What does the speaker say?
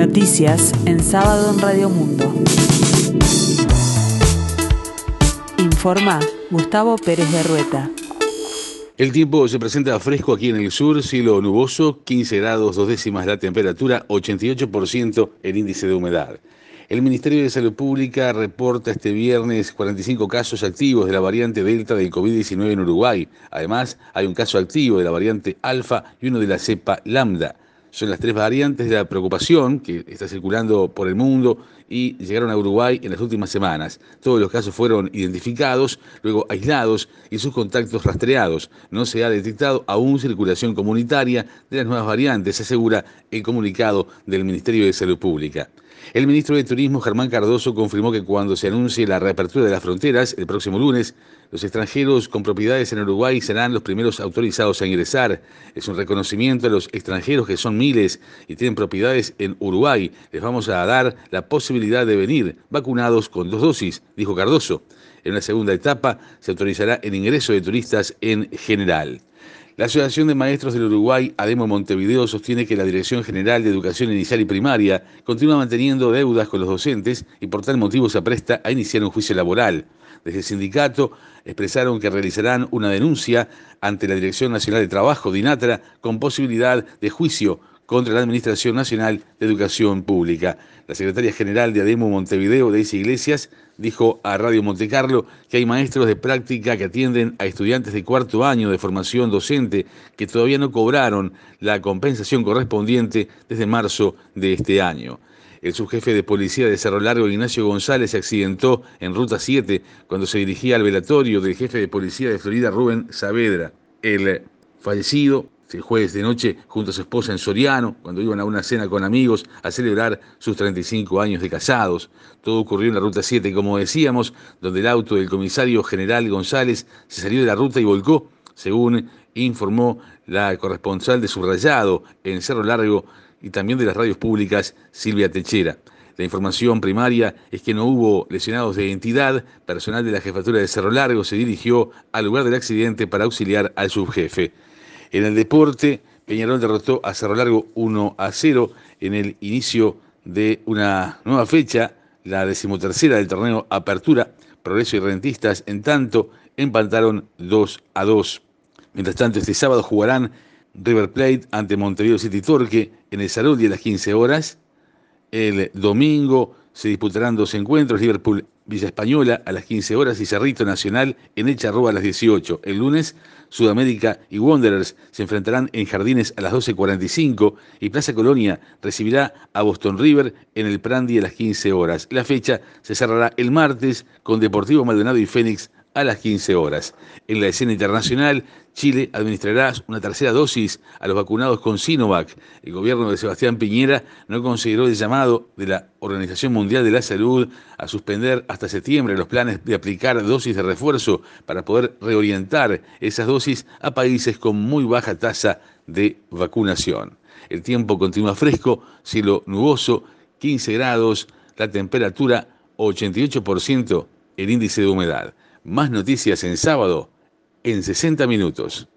Noticias en sábado en Radio Mundo. Informa Gustavo Pérez de Rueta. El tiempo se presenta fresco aquí en el sur, cielo nuboso, 15 grados dos décimas la temperatura, 88% el índice de humedad. El Ministerio de Salud Pública reporta este viernes 45 casos activos de la variante Delta del COVID-19 en Uruguay. Además, hay un caso activo de la variante Alfa y uno de la cepa Lambda. Son las tres variantes de la preocupación que está circulando por el mundo y llegaron a Uruguay en las últimas semanas. Todos los casos fueron identificados, luego aislados y sus contactos rastreados. No se ha detectado aún circulación comunitaria de las nuevas variantes, asegura el comunicado del Ministerio de Salud Pública. El ministro de Turismo, Germán Cardoso, confirmó que cuando se anuncie la reapertura de las fronteras el próximo lunes, los extranjeros con propiedades en Uruguay serán los primeros autorizados a ingresar. Es un reconocimiento a los extranjeros que son miles y tienen propiedades en Uruguay. Les vamos a dar la posibilidad de venir vacunados con dos dosis, dijo Cardoso. En la segunda etapa se autorizará el ingreso de turistas en general. La Asociación de Maestros del Uruguay, ADEMO Montevideo, sostiene que la Dirección General de Educación Inicial y Primaria continúa manteniendo deudas con los docentes y por tal motivo se apresta a iniciar un juicio laboral. Desde el sindicato expresaron que realizarán una denuncia ante la Dirección Nacional de Trabajo, DINATRA, con posibilidad de juicio contra la Administración Nacional de Educación Pública. La secretaria general de ADEMO Montevideo, Daisy Iglesias, dijo a Radio Montecarlo que hay maestros de práctica que atienden a estudiantes de cuarto año de formación docente que todavía no cobraron la compensación correspondiente desde marzo de este año. El subjefe de policía de Cerro Largo, Ignacio González, se accidentó en Ruta 7 cuando se dirigía al velatorio del jefe de policía de Florida, Rubén Saavedra. El fallecido el jueves de noche junto a su esposa en Soriano, cuando iban a una cena con amigos a celebrar sus 35 años de casados. Todo ocurrió en la Ruta 7, como decíamos, donde el auto del comisario general González se salió de la ruta y volcó, según informó la corresponsal de Subrayado en Cerro Largo y también de las radios públicas Silvia Techera. La información primaria es que no hubo lesionados de identidad. Personal de la jefatura de Cerro Largo se dirigió al lugar del accidente para auxiliar al subjefe. En el deporte, Peñarol derrotó a Cerro Largo 1 a 0 en el inicio de una nueva fecha, la decimotercera del torneo Apertura. Progreso y Rentistas, en tanto, empataron 2 a 2. Mientras tanto, este sábado jugarán River Plate ante Montevideo City Torque en el Salud a las 15 horas. El domingo se disputarán dos encuentros, Liverpool Villa Española a las 15 horas y Cerrito Nacional en Echarroba a las 18. El lunes, Sudamérica y Wanderers se enfrentarán en Jardines a las 12.45 y Plaza Colonia recibirá a Boston River en el Prandi a las 15 horas. La fecha se cerrará el martes con Deportivo Maldonado y Fénix a las 15 horas. En la escena internacional, Chile administrará una tercera dosis a los vacunados con Sinovac. El gobierno de Sebastián Piñera no consideró el llamado de la Organización Mundial de la Salud a suspender hasta septiembre los planes de aplicar dosis de refuerzo para poder reorientar esas dosis a países con muy baja tasa de vacunación. El tiempo continúa fresco, cielo nuboso, 15 grados, la temperatura 88%, el índice de humedad. Más noticias en sábado en 60 minutos.